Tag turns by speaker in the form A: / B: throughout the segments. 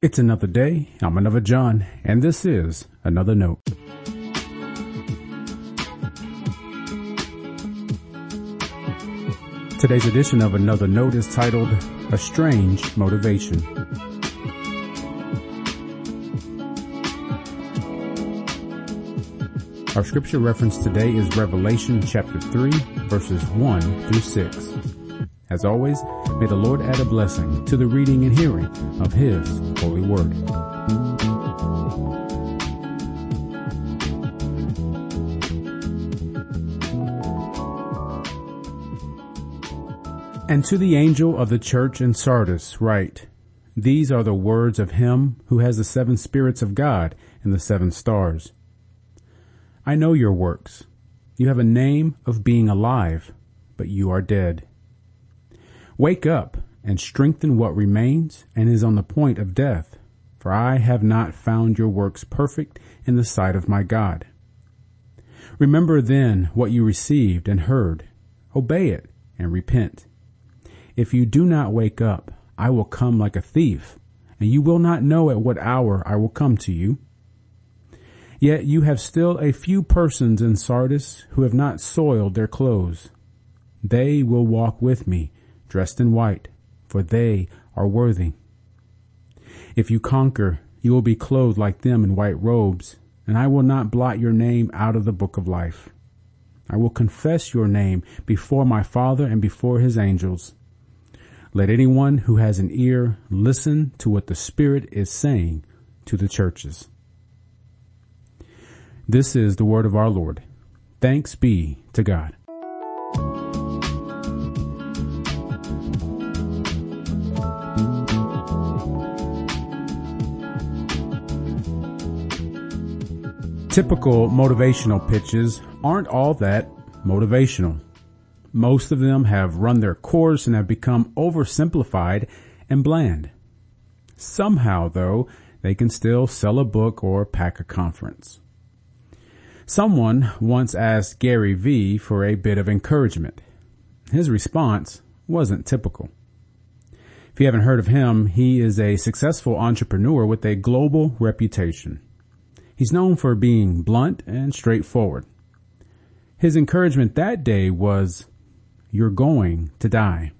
A: It's another day. I'm another John, and this is another note. Today's edition of Another Note is titled A Strange Motivation. Our scripture reference today is Revelation chapter 3 verses 1 through 6. As always, may the Lord add a blessing to the reading and hearing of His holy word. And to the angel of the church in Sardis write, These are the words of him who has the seven spirits of God and the seven stars. I know your works. You have a name of being alive, but you are dead. Wake up and strengthen what remains and is on the point of death, for I have not found your works perfect in the sight of my God. Remember then what you received and heard. Obey it and repent. If you do not wake up, I will come like a thief, and you will not know at what hour I will come to you. Yet you have still a few persons in Sardis who have not soiled their clothes. They will walk with me dressed in white, for they are worthy. If you conquer, you will be clothed like them in white robes, and I will not blot your name out of the book of life. I will confess your name before my Father and before his angels. Let anyone who has an ear listen to what the Spirit is saying to the churches. This is the word of our Lord. Thanks be to God. Typical motivational pitches aren't all that motivational. Most of them have run their course and have become oversimplified and bland. Somehow though, they can still sell a book or pack a conference. Someone once asked Gary Vee for a bit of encouragement. His response wasn't typical. If you haven't heard of him, he is a successful entrepreneur with a global reputation. He's known for being blunt and straightforward. His encouragement that day was, you're going to die.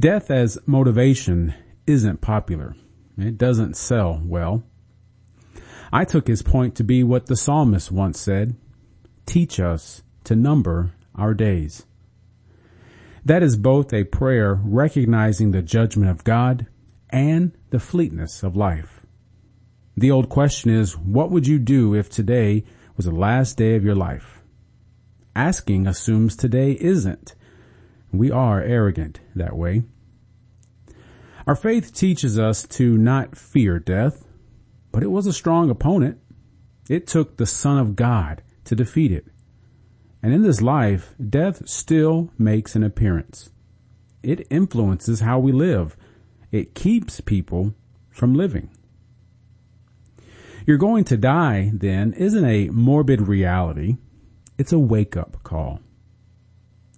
A: Death as motivation isn't popular. It doesn't sell well. I took his point to be what the psalmist once said, teach us to number our days. That is both a prayer recognizing the judgment of God and the fleetness of life. The old question is, what would you do if today was the last day of your life? Asking assumes today isn't. We are arrogant that way. Our faith teaches us to not fear death, but it was a strong opponent. It took the Son of God to defeat it. And in this life, death still makes an appearance. It influences how we live. It keeps people from living. You're going to die then isn't a morbid reality. It's a wake up call.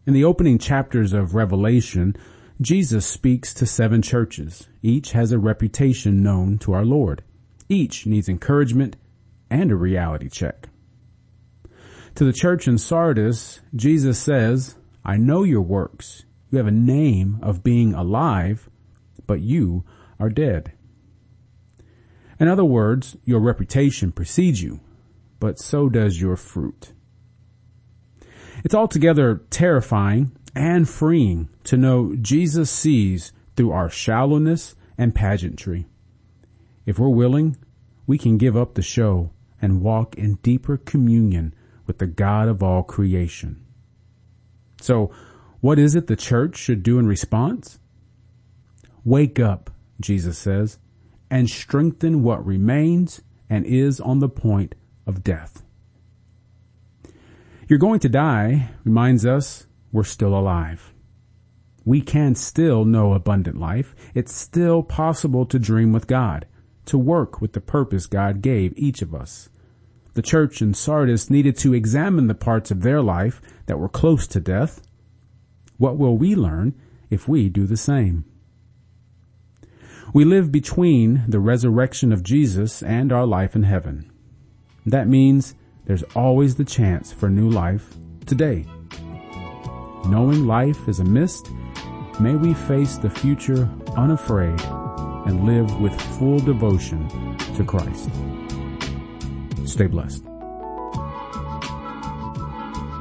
A: In the opening chapters of Revelation, Jesus speaks to seven churches. Each has a reputation known to our Lord. Each needs encouragement and a reality check. To the church in Sardis, Jesus says, I know your works. You have a name of being alive, but you are dead. In other words, your reputation precedes you, but so does your fruit. It's altogether terrifying and freeing to know Jesus sees through our shallowness and pageantry. If we're willing, we can give up the show and walk in deeper communion with the God of all creation. So what is it the church should do in response? Wake up, Jesus says, and strengthen what remains and is on the point of death. You're going to die reminds us we're still alive. We can still know abundant life. It's still possible to dream with God, to work with the purpose God gave each of us. The church in Sardis needed to examine the parts of their life that were close to death. What will we learn if we do the same? We live between the resurrection of Jesus and our life in heaven. That means there's always the chance for new life today. Knowing life is a mist, may we face the future unafraid and live with full devotion to Christ. Stay blessed.